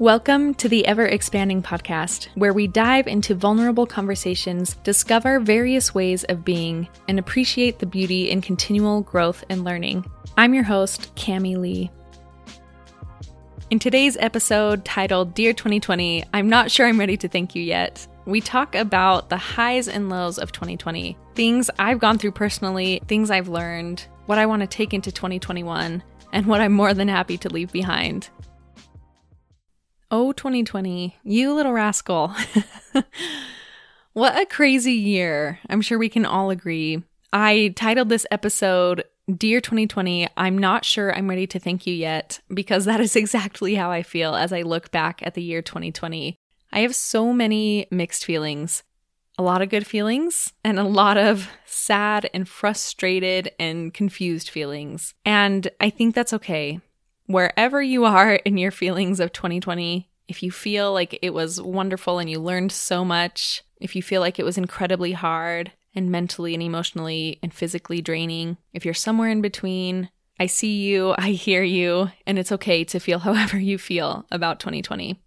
Welcome to the Ever Expanding Podcast, where we dive into vulnerable conversations, discover various ways of being, and appreciate the beauty in continual growth and learning. I'm your host, Cami Lee. In today's episode titled Dear 2020, I'm not sure I'm ready to thank you yet. We talk about the highs and lows of 2020, things I've gone through personally, things I've learned, what I want to take into 2021, and what I'm more than happy to leave behind. Oh, 2020, you little rascal. what a crazy year. I'm sure we can all agree. I titled this episode Dear 2020, I'm not sure I'm ready to thank you yet, because that is exactly how I feel as I look back at the year 2020. I have so many mixed feelings a lot of good feelings and a lot of sad and frustrated and confused feelings. And I think that's okay wherever you are in your feelings of 2020, if you feel like it was wonderful and you learned so much, if you feel like it was incredibly hard and mentally and emotionally and physically draining, if you're somewhere in between, I see you, I hear you, and it's okay to feel however you feel about 2020.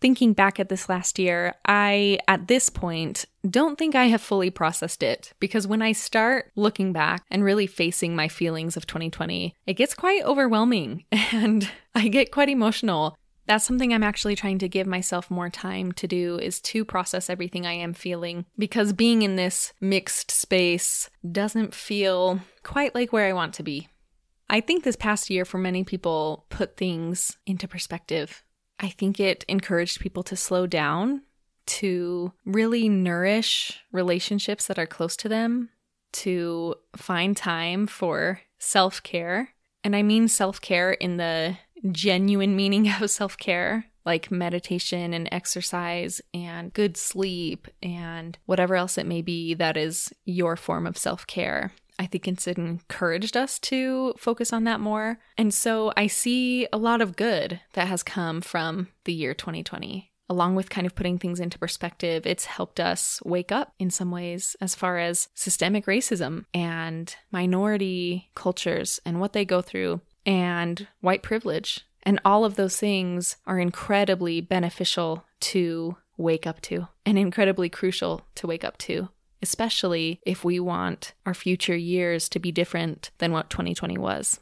Thinking back at this last year, I, at this point, don't think I have fully processed it because when I start looking back and really facing my feelings of 2020, it gets quite overwhelming and I get quite emotional. That's something I'm actually trying to give myself more time to do is to process everything I am feeling because being in this mixed space doesn't feel quite like where I want to be. I think this past year for many people put things into perspective I think it encouraged people to slow down, to really nourish relationships that are close to them, to find time for self care. And I mean self care in the genuine meaning of self care, like meditation and exercise and good sleep and whatever else it may be that is your form of self care. I think it's encouraged us to focus on that more. And so I see a lot of good that has come from the year 2020. Along with kind of putting things into perspective, it's helped us wake up in some ways as far as systemic racism and minority cultures and what they go through and white privilege. And all of those things are incredibly beneficial to wake up to and incredibly crucial to wake up to especially if we want our future years to be different than what 2020 was.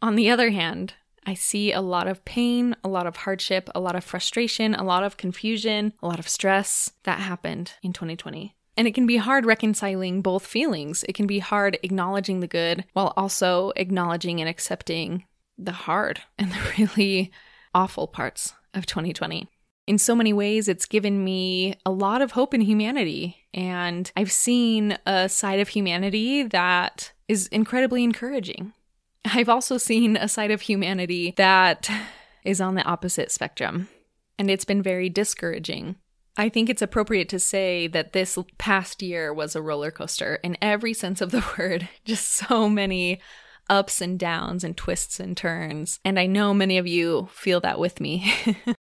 On the other hand, I see a lot of pain, a lot of hardship, a lot of frustration, a lot of confusion, a lot of stress that happened in 2020. And it can be hard reconciling both feelings. It can be hard acknowledging the good while also acknowledging and accepting the hard and the really awful parts of 2020 in so many ways, it's given me a lot of hope in humanity. And I've seen a side of humanity that is incredibly encouraging. I've also seen a side of humanity that is on the opposite spectrum, and it's been very discouraging. I think it's appropriate to say that this past year was a roller coaster in every sense of the word. Just so many ups and downs and twists and turns. And I know many of you feel that with me.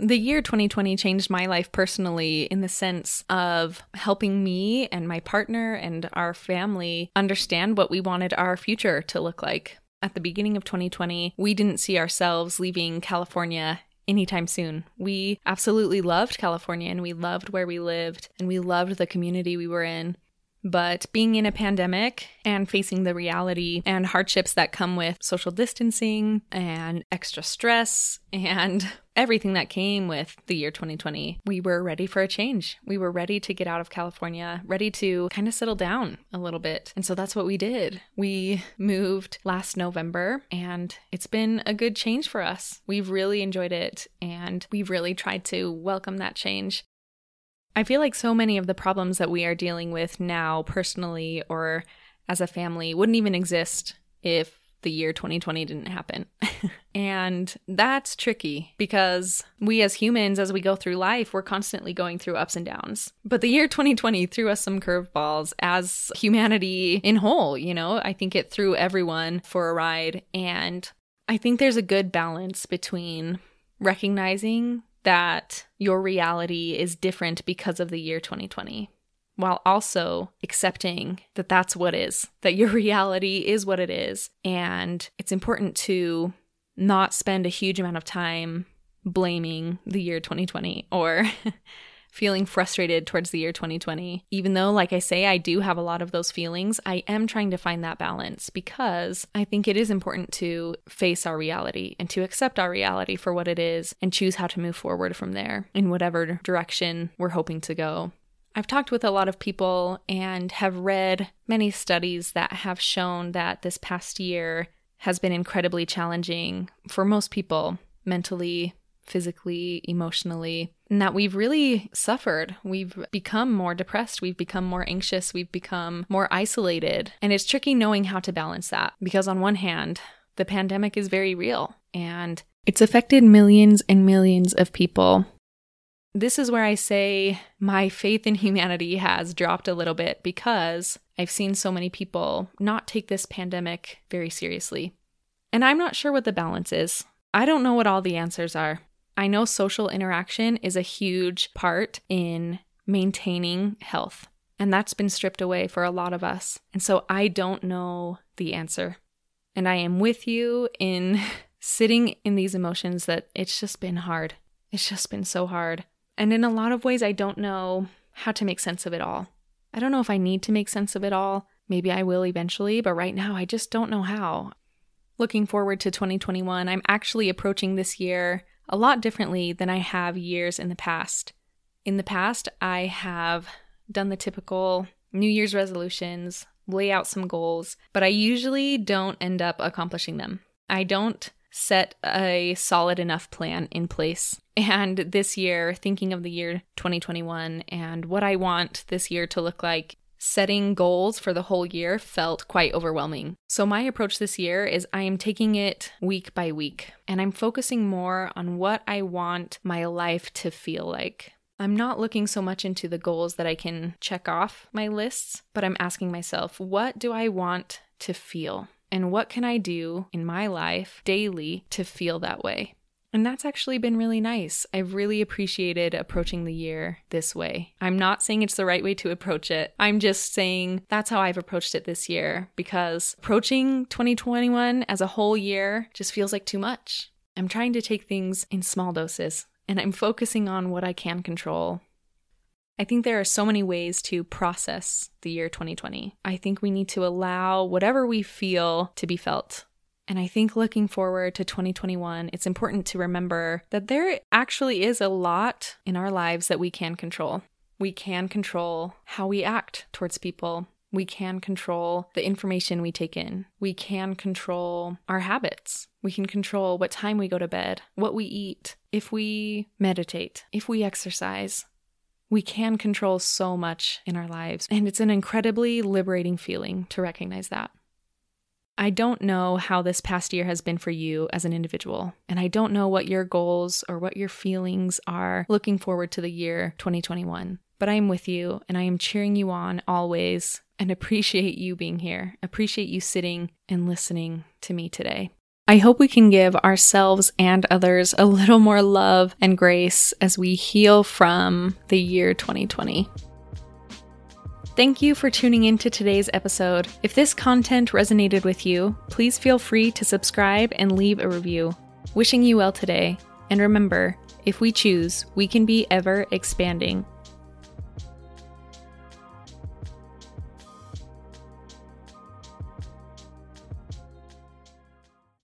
The year 2020 changed my life personally in the sense of helping me and my partner and our family understand what we wanted our future to look like. At the beginning of 2020, we didn't see ourselves leaving California anytime soon. We absolutely loved California and we loved where we lived and we loved the community we were in. But being in a pandemic and facing the reality and hardships that come with social distancing and extra stress and everything that came with the year 2020, we were ready for a change. We were ready to get out of California, ready to kind of settle down a little bit. And so that's what we did. We moved last November and it's been a good change for us. We've really enjoyed it and we've really tried to welcome that change. I feel like so many of the problems that we are dealing with now, personally or as a family, wouldn't even exist if the year 2020 didn't happen. and that's tricky because we as humans, as we go through life, we're constantly going through ups and downs. But the year 2020 threw us some curveballs as humanity in whole, you know? I think it threw everyone for a ride. And I think there's a good balance between recognizing that your reality is different because of the year 2020 while also accepting that that's what is, that your reality is what it is. And it's important to not spend a huge amount of time blaming the year 2020 or feeling frustrated towards the year 2020. Even though, like I say, I do have a lot of those feelings, I am trying to find that balance because I think it is important to face our reality and to accept our reality for what it is and choose how to move forward from there in whatever direction we're hoping to go. I've talked with a lot of people and have read many studies that have shown that this past year has been incredibly challenging for most people mentally, physically, emotionally, and that we've really suffered. We've become more depressed, we've become more anxious, we've become more isolated. And it's tricky knowing how to balance that because, on one hand, the pandemic is very real and it's affected millions and millions of people. This is where I say my faith in humanity has dropped a little bit because I've seen so many people not take this pandemic very seriously. And I'm not sure what the balance is. I don't know what all the answers are. I know social interaction is a huge part in maintaining health, and that's been stripped away for a lot of us. And so I don't know the answer. And I am with you in sitting in these emotions that it's just been hard. It's just been so hard. And in a lot of ways, I don't know how to make sense of it all. I don't know if I need to make sense of it all. Maybe I will eventually, but right now I just don't know how. Looking forward to 2021, I'm actually approaching this year a lot differently than I have years in the past. In the past, I have done the typical New Year's resolutions, lay out some goals, but I usually don't end up accomplishing them. I don't set a solid enough plan in place. And this year, thinking of the year 2021 and what I want this year to look like, setting goals for the whole year felt quite overwhelming. So, my approach this year is I am taking it week by week and I'm focusing more on what I want my life to feel like. I'm not looking so much into the goals that I can check off my lists, but I'm asking myself, what do I want to feel? And what can I do in my life daily to feel that way? And that's actually been really nice. I've really appreciated approaching the year this way. I'm not saying it's the right way to approach it. I'm just saying that's how I've approached it this year because approaching 2021 as a whole year just feels like too much. I'm trying to take things in small doses and I'm focusing on what I can control. I think there are so many ways to process the year 2020. I think we need to allow whatever we feel to be felt. And I think looking forward to 2021, it's important to remember that there actually is a lot in our lives that we can control. We can control how we act towards people. We can control the information we take in. We can control our habits. We can control what time we go to bed, what we eat, if we meditate, if we exercise. We can control so much in our lives, and it's an incredibly liberating feeling to recognize that. I don't know how this past year has been for you as an individual, and I don't know what your goals or what your feelings are looking forward to the year 2021. But I am with you and I am cheering you on always and appreciate you being here. Appreciate you sitting and listening to me today. I hope we can give ourselves and others a little more love and grace as we heal from the year 2020. Thank you for tuning in to today's episode. If this content resonated with you, please feel free to subscribe and leave a review. Wishing you well today. And remember, if we choose, we can be ever expanding.